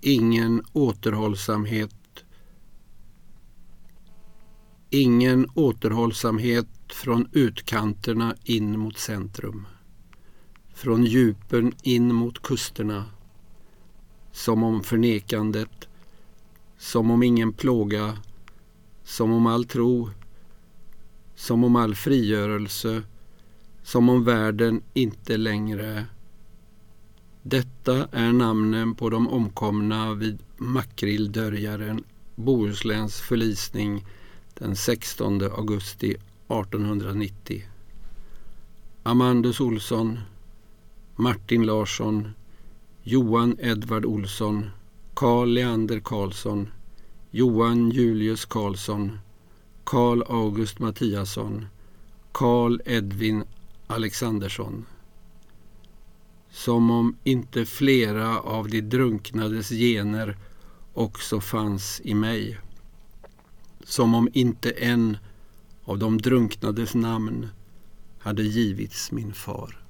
ingen återhållsamhet Ingen återhållsamhet från utkanterna in mot centrum. Från djupen in mot kusterna. Som om förnekandet. Som om ingen plåga. Som om all tro. Som om all frigörelse. Som om världen inte längre detta är namnen på de omkomna vid Makrilldörjaren, Bohusläns förlisning den 16 augusti 1890. Amandus Olsson, Martin Larsson, Johan Edvard Olsson, Carl Leander Karlsson, Johan Julius Karlsson, Carl August Mattiasson, Carl Edvin Alexandersson som om inte flera av de drunknades gener också fanns i mig. Som om inte en av de drunknades namn hade givits min far.